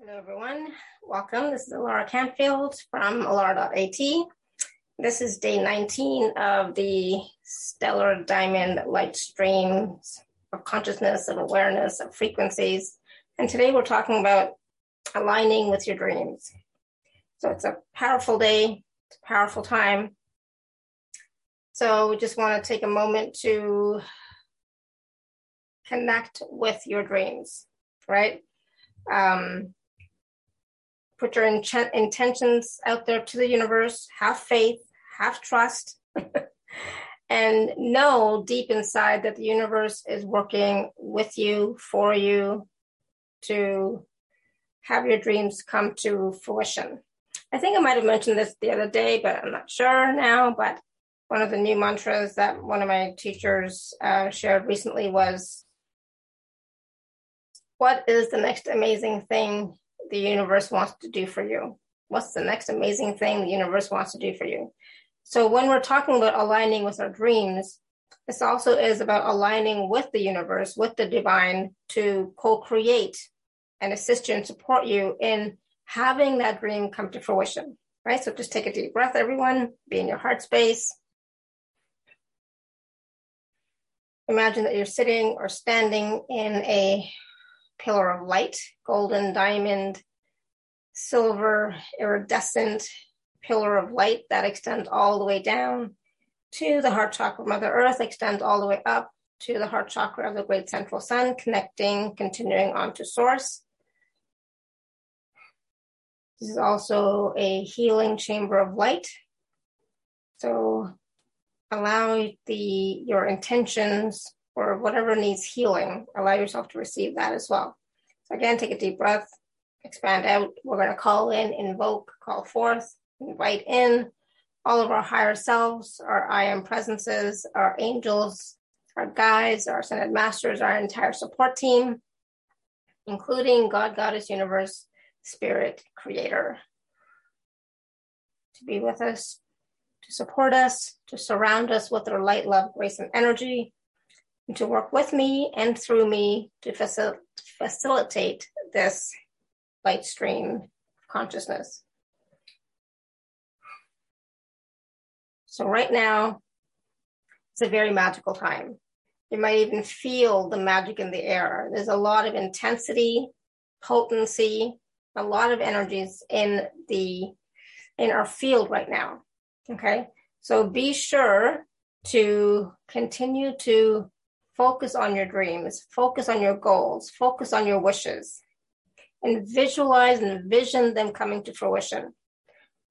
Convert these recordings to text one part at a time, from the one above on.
Hello, everyone. Welcome. This is Alara Canfield from Alara.at. This is day 19 of the Stellar Diamond Light Streams of Consciousness, of Awareness, of Frequencies. And today we're talking about aligning with your dreams. So it's a powerful day, it's a powerful time. So we just want to take a moment to connect with your dreams, right? Um, put your in- intentions out there to the universe, have faith, have trust, and know deep inside that the universe is working with you, for you, to have your dreams come to fruition. I think I might have mentioned this the other day, but I'm not sure now. But one of the new mantras that one of my teachers uh, shared recently was What is the next amazing thing the universe wants to do for you? What's the next amazing thing the universe wants to do for you? So when we're talking about aligning with our dreams, this also is about aligning with the universe, with the divine to co-create and assist you and support you in having that dream come to fruition. Right? So just take a deep breath, everyone. Be in your heart space. Imagine that you're sitting or standing in a pillar of light, golden, diamond, silver, iridescent pillar of light that extends all the way down to the heart chakra of Mother Earth, extends all the way up to the heart chakra of the great central sun, connecting, continuing on to source. This is also a healing chamber of light. So allow the your intentions or whatever needs healing, allow yourself to receive that as well. So again, take a deep breath, expand out. We're going to call in, invoke, call forth, invite in all of our higher selves, our I am presences, our angels, our guides, our ascended masters, our entire support team, including God, Goddess, Universe, Spirit, Creator, to be with us, to support us, to surround us with their light, love, grace, and energy, to work with me and through me to facil- facilitate this light stream consciousness. So, right now, it's a very magical time. You might even feel the magic in the air. There's a lot of intensity, potency, a lot of energies in the in our field right now. Okay. So be sure to continue to focus on your dreams, focus on your goals, focus on your wishes, and visualize and envision them coming to fruition.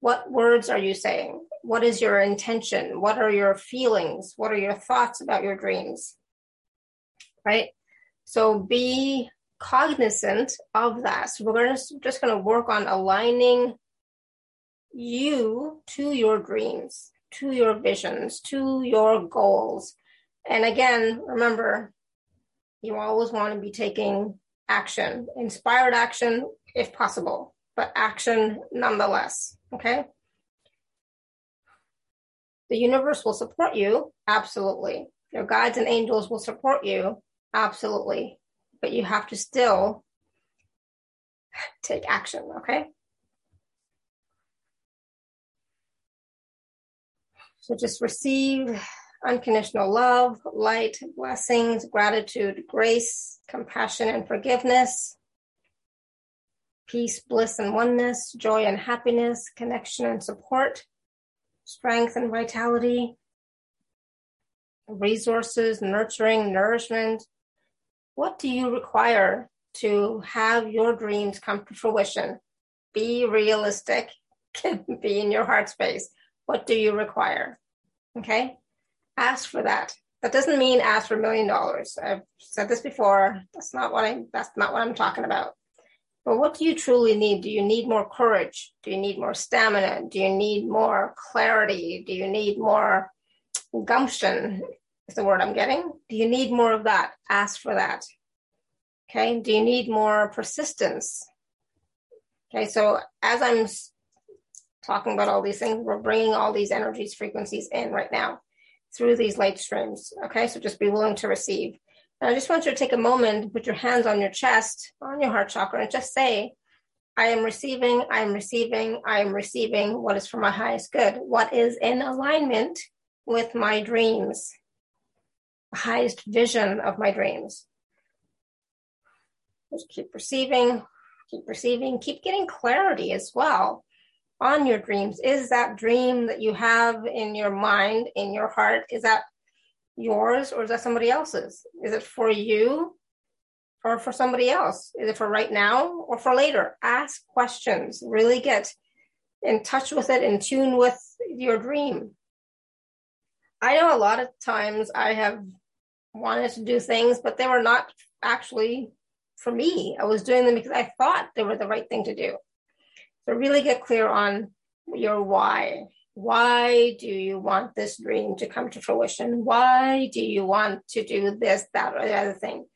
What words are you saying? What is your intention? What are your feelings? What are your thoughts about your dreams? Right? So be cognizant of that. So we're gonna, just going to work on aligning you to your dreams, to your visions, to your goals. And again, remember, you always want to be taking action, inspired action if possible, but action nonetheless. Okay. The universe will support you. Absolutely. Your guides and angels will support you. Absolutely. But you have to still take action. Okay. So just receive unconditional love, light, blessings, gratitude, grace, compassion, and forgiveness, peace, bliss, and oneness, joy and happiness, connection and support, strength and vitality, resources, nurturing, nourishment. What do you require to have your dreams come to fruition? Be realistic, be in your heart space. What do you require? Okay ask for that. That doesn't mean ask for a million dollars. I've said this before. That's not what I'm that's not what I'm talking about. But what do you truly need? Do you need more courage? Do you need more stamina? Do you need more clarity? Do you need more gumption? Is the word I'm getting? Do you need more of that? Ask for that. Okay. Do you need more persistence? Okay. So as I'm talking about all these things, we're bringing all these energies, frequencies in right now through these light streams. Okay, so just be willing to receive. And I just want you to take a moment, put your hands on your chest, on your heart chakra, and just say, I am receiving, I am receiving, I am receiving what is for my highest good, what is in alignment with my dreams, the highest vision of my dreams. Just keep receiving, keep receiving, keep getting clarity as well on your dreams. Is that dream that you have in your mind, in your heart, is that yours or is that somebody else's? Is it for you or for somebody else? Is it for right now or for later? Ask questions. Really get in touch with it, in tune with your dream. I know a lot of times I have wanted to do things, but they were not actually for me. I was doing them because I thought they were the right thing to do. So really get clear on your why. Why do you want this dream to come to fruition? Why do you want to do this, that, or the other thing?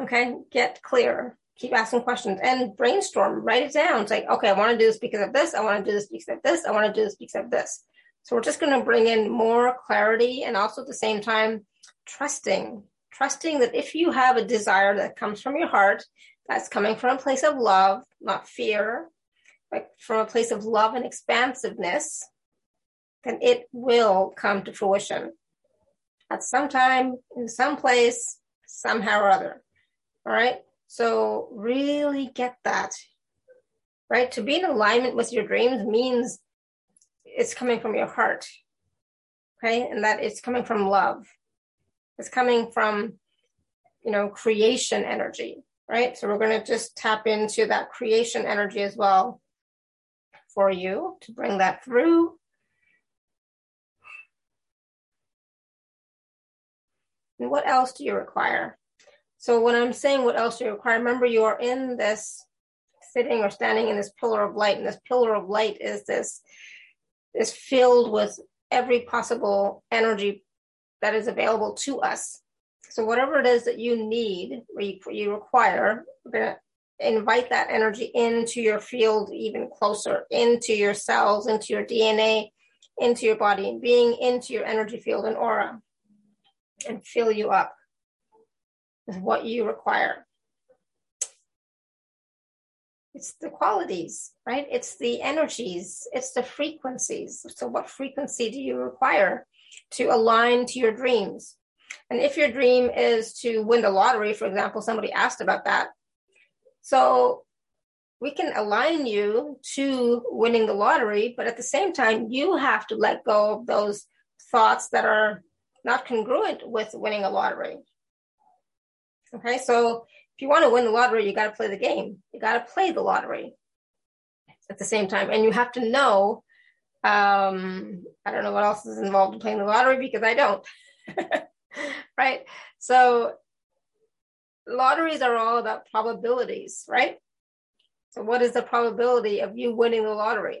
Okay, get clear. Keep asking questions and brainstorm. Write it down. It's like, okay, I want to do this because of this. I want to do this because of this. I want to do this because of this. So we're just going to bring in more clarity and also at the same time, trusting, trusting that if you have a desire that comes from your heart, that's coming from a place of love, not fear, like from a place of love and expansiveness, then it will come to fruition at some time, in some place, somehow or other. All right. So really get that. Right. To be in alignment with your dreams means it's coming from your heart. Okay. And that it's coming from love. It's coming from, you know, creation energy. Right. So we're going to just tap into that creation energy as well for you to bring that through. And what else do you require? So when I'm saying what else do you require, remember you are in this sitting or standing in this pillar of light, and this pillar of light is this is filled with every possible energy that is available to us. So whatever it is that you need or you, require, invite that energy into your field even closer, into your cells, into your DNA, into your body, and being into your energy field and aura and fill you up with what you require. It's the qualities, right? It's the energies, it's the frequencies. So, what frequency do you require to align to your dreams? And if your dream is to win the lottery, for example, somebody asked about that. So, we can align you to winning the lottery, but at the same time, you have to let go of those thoughts that are not congruent with winning a lottery. Okay, so if you want to win the lottery, you got to play the game. You got to play the lottery at the same time, and you have to know. Um, I don't know what else is involved in playing the lottery because I don't. right? So lotteries are all about probabilities, right? So what is the probability of you winning the lottery?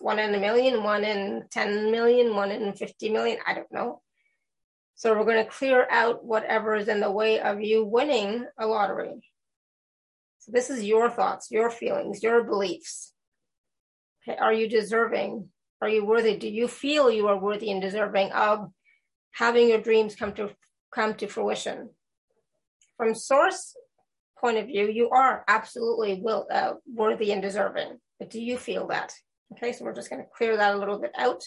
One in a million, one in 10 million, one in 50 million? I don't know. So we're going to clear out whatever is in the way of you winning a lottery. So this is your thoughts, your feelings, your beliefs. Okay, are you deserving? Are you worthy? Do you feel you are worthy and deserving of having your dreams come to come to fruition? From source point of view, you are absolutely will, uh, worthy and deserving. But do you feel that? Okay, so we're just going to clear that a little bit out.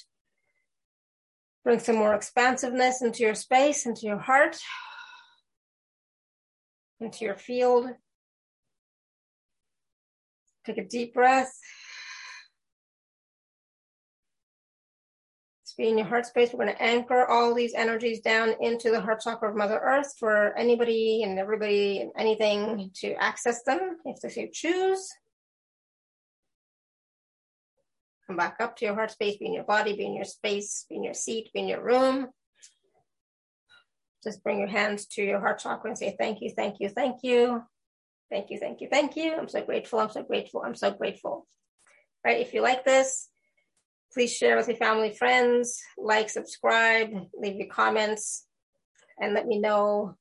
Bring some more expansiveness into your space, into your heart, into your field. Take a deep breath. Be in your heart space. We're going to anchor all these energies down into the heart chakra of Mother Earth for anybody and everybody and anything to access them if they choose. Come back up to your heart space, be in your body, be in your space, be in your seat, be in your room. Just bring your hands to your heart chakra and say, Thank you, thank you, thank you. Thank you, thank you, thank you. I'm so grateful, I'm so grateful, I'm so grateful. Right? If you like this, please share with your family, friends, like, subscribe, leave your comments, and let me know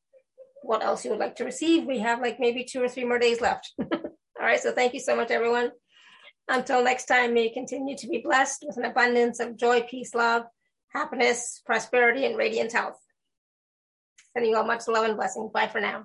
what else you would like to receive. We have like maybe two or three more days left. All right. So thank you so much, everyone. Until next time, may you continue to be blessed with an abundance of joy, peace, love, happiness, prosperity, and radiant health. Sending you all much love and blessing. Bye for now.